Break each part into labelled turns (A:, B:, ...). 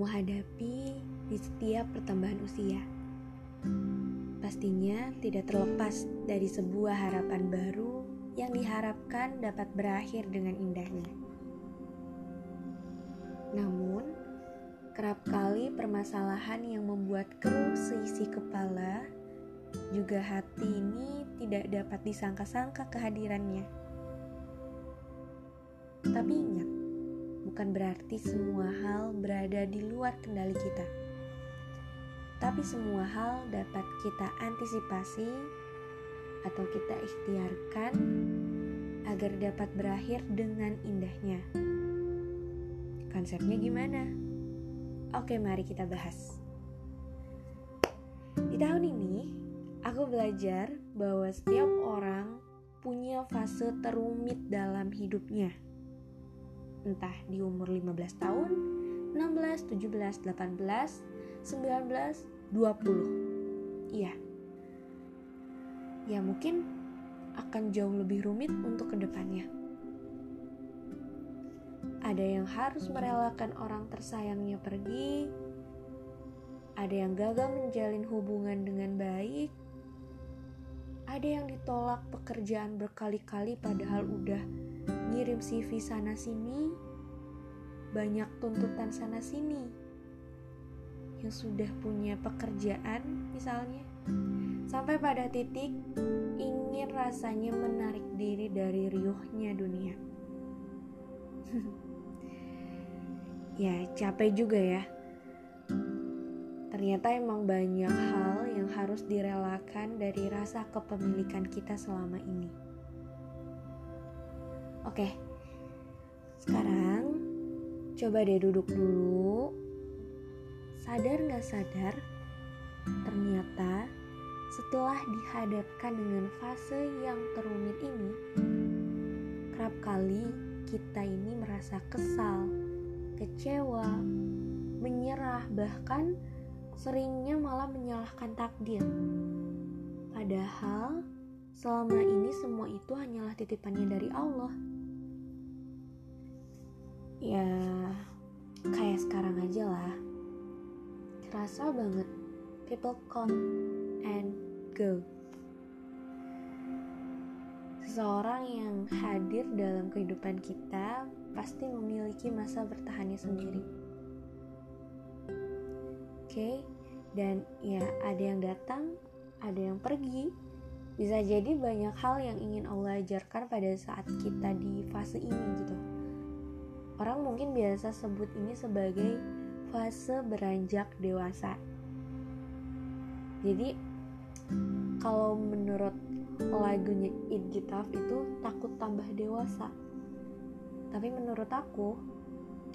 A: kamu hadapi di setiap pertambahan usia. Pastinya tidak terlepas dari sebuah harapan baru yang diharapkan dapat berakhir dengan indahnya. Namun, kerap kali permasalahan yang membuat keruh seisi kepala juga hati ini tidak dapat disangka-sangka kehadirannya. Tapi ingat, bukan berarti semua hal berada di luar kendali kita. Tapi semua hal dapat kita antisipasi atau kita ikhtiarkan agar dapat berakhir dengan indahnya. Konsepnya gimana? Oke, mari kita bahas. Di tahun ini, aku belajar bahwa setiap orang punya fase terumit dalam hidupnya. Entah di umur 15 tahun, 16, 17, 18, 19, 20. Iya. Ya mungkin akan jauh lebih rumit untuk ke depannya. Ada yang harus merelakan orang tersayangnya pergi, ada yang gagal menjalin hubungan dengan baik, ada yang ditolak pekerjaan berkali-kali padahal udah ngirim CV sana sini, banyak tuntutan sana sini yang sudah punya pekerjaan misalnya. Sampai pada titik ingin rasanya menarik diri dari riuhnya dunia. Ya capek juga ya. Ternyata emang banyak hal yang harus direlakan dari rasa kepemilikan kita selama ini oke sekarang coba deh duduk dulu sadar gak sadar, ternyata setelah dihadapkan dengan fase yang terumit ini, kerap kali kita ini merasa kesal, kecewa, menyerah, bahkan seringnya malah menyalahkan takdir. Padahal selama ini semua itu hanyalah titipannya dari Allah. Ya, kayak sekarang aja lah Terasa banget people come and go. Seseorang yang hadir dalam kehidupan kita pasti memiliki masa bertahannya sendiri. Oke, okay? dan ya ada yang datang, ada yang pergi. Bisa jadi banyak hal yang ingin Allah ajarkan pada saat kita di fase ini gitu. Orang mungkin biasa sebut ini sebagai fase beranjak dewasa. Jadi kalau menurut lagunya Idjitaf itu takut tambah dewasa. Tapi menurut aku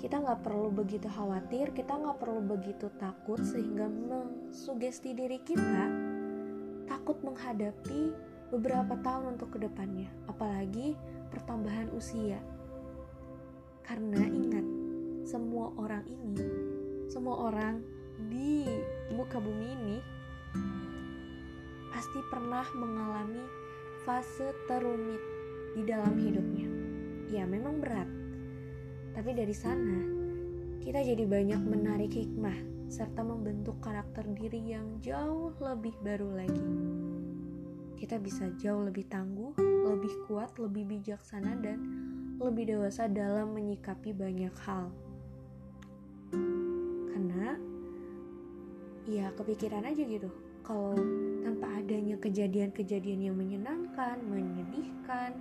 A: kita nggak perlu begitu khawatir, kita nggak perlu begitu takut sehingga mensugesti diri kita takut menghadapi beberapa tahun untuk ke depannya, apalagi pertambahan usia. Karena ingat, semua orang ini semua orang di muka bumi ini pasti pernah mengalami fase terumit di dalam hidupnya. Ya, memang berat. Tapi dari sana, kita jadi banyak menarik hikmah serta membentuk karakter diri yang jauh lebih baru lagi. Kita bisa jauh lebih tangguh, lebih kuat, lebih bijaksana, dan lebih dewasa dalam menyikapi banyak hal. Karena ya kepikiran aja gitu. Kalau tanpa adanya kejadian-kejadian yang menyenangkan, menyedihkan,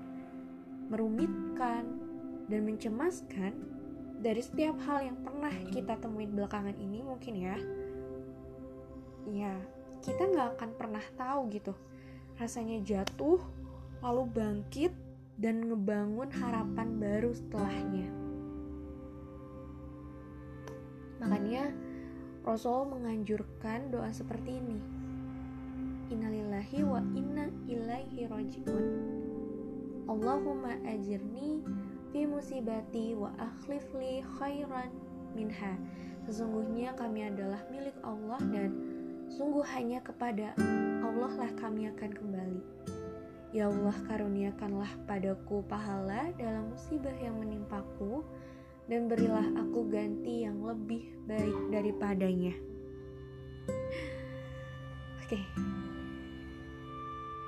A: merumitkan, dan mencemaskan dari setiap hal yang pernah kita temuin belakangan ini mungkin ya ya kita nggak akan pernah tahu gitu. Rasanya jatuh lalu bangkit dan ngebangun harapan baru setelahnya Makanya Rasul menganjurkan doa seperti ini. Innalillahi wa inna ilaihi rajiun. Allahumma ajirni fi musibati wa akhlifli khairan minha. Sesungguhnya kami adalah milik Allah dan sungguh hanya kepada Allah lah kami akan kembali. Ya Allah karuniakanlah padaku pahala dalam musibah yang menimpaku dan berilah aku ganti yang lebih baik daripadanya. Oke.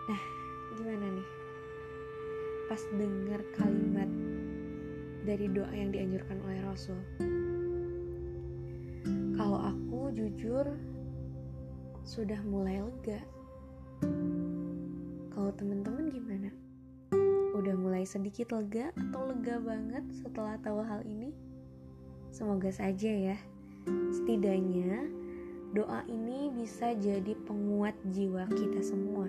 A: Nah, gimana nih? Pas dengar kalimat dari doa yang dianjurkan oleh Rasul. Kalau aku jujur sudah mulai lega. Kalau teman-teman gimana? Udah mulai sedikit lega atau lega banget setelah tahu hal ini? Semoga saja ya. Setidaknya doa ini bisa jadi penguat jiwa kita semua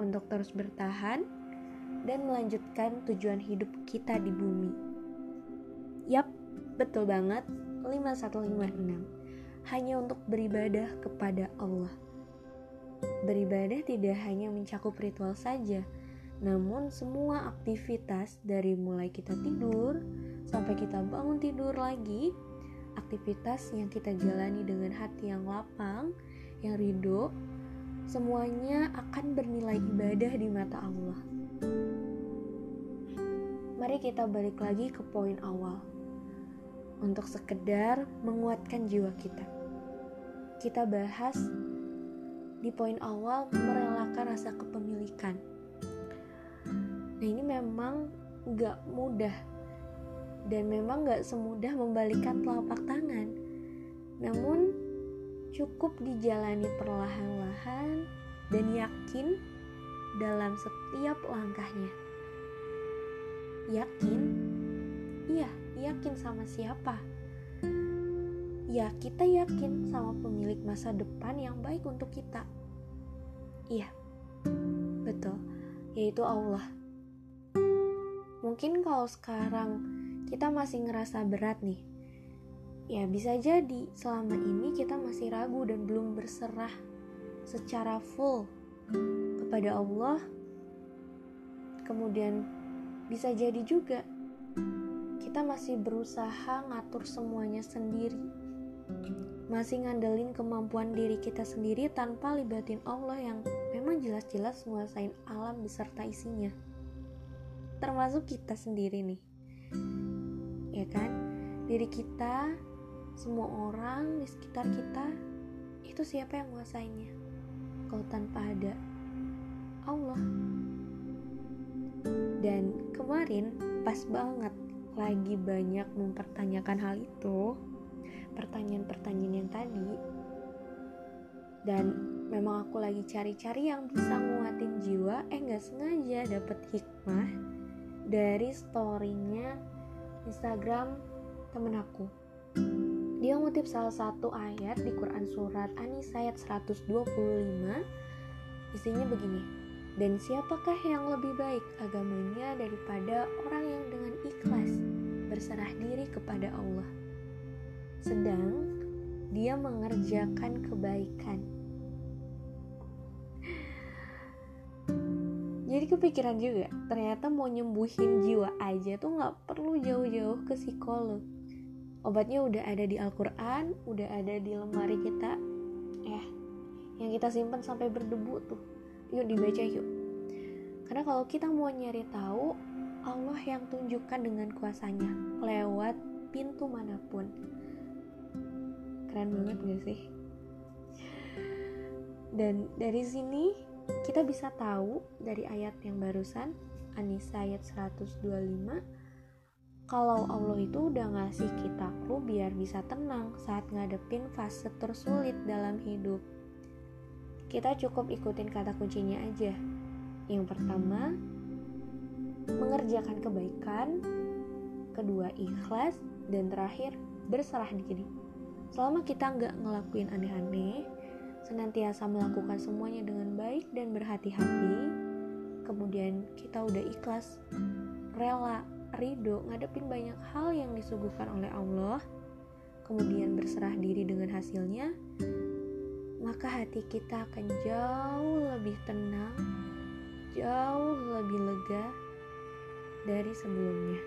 A: untuk terus bertahan dan melanjutkan tujuan hidup kita di bumi. Yap, betul banget 5156 hanya untuk beribadah kepada Allah. Beribadah tidak hanya mencakup ritual saja, namun semua aktivitas dari mulai kita tidur sampai kita bangun tidur lagi, aktivitas yang kita jalani dengan hati yang lapang, yang ridho, semuanya akan bernilai ibadah di mata Allah. Mari kita balik lagi ke poin awal untuk sekedar menguatkan jiwa kita kita bahas di poin awal merelakan rasa kepemilikan. Nah ini memang gak mudah dan memang gak semudah membalikan telapak tangan. Namun cukup dijalani perlahan-lahan dan yakin dalam setiap langkahnya. Yakin? Iya, yakin sama siapa? Ya kita yakin sama pemilik masa depan yang baik untuk kita. Iya, betul, yaitu Allah. Mungkin kalau sekarang kita masih ngerasa berat nih, ya bisa jadi selama ini kita masih ragu dan belum berserah secara full kepada Allah. Kemudian bisa jadi juga kita masih berusaha ngatur semuanya sendiri masih ngandelin kemampuan diri kita sendiri tanpa libatin Allah yang memang jelas-jelas menguasain alam beserta isinya. Termasuk kita sendiri nih. Ya kan? Diri kita, semua orang di sekitar kita, itu siapa yang menguasainya? Kalau tanpa ada Allah. Dan kemarin pas banget lagi banyak mempertanyakan hal itu, pertanyaan-pertanyaan yang tadi. Dan memang aku lagi cari-cari yang bisa nguatin jiwa. Eh nggak sengaja dapet hikmah dari storynya Instagram temen aku. Dia ngutip salah satu ayat di Quran surat Anis ayat 125 isinya begini dan siapakah yang lebih baik agamanya daripada orang yang dengan ikhlas berserah diri kepada Allah sedang dia mengerjakan kebaikan. Jadi kepikiran juga, ternyata mau nyembuhin jiwa aja tuh nggak perlu jauh-jauh ke psikolog. Obatnya udah ada di Al-Quran, udah ada di lemari kita, ya, yang kita simpan sampai berdebu tuh. Yuk dibaca yuk. Karena kalau kita mau nyari tahu, Allah yang tunjukkan dengan kuasanya lewat pintu mana pun keren banget gak sih? Dan dari sini kita bisa tahu dari ayat yang barusan Anisa ayat 125 kalau Allah itu udah ngasih kita clue biar bisa tenang saat ngadepin fase tersulit dalam hidup. Kita cukup ikutin kata kuncinya aja. Yang pertama mengerjakan kebaikan. Kedua ikhlas. Dan terakhir berserah diri Selama kita nggak ngelakuin aneh-aneh, senantiasa melakukan semuanya dengan baik dan berhati-hati, kemudian kita udah ikhlas, rela, ridho, ngadepin banyak hal yang disuguhkan oleh Allah, kemudian berserah diri dengan hasilnya, maka hati kita akan jauh lebih tenang, jauh lebih lega dari sebelumnya.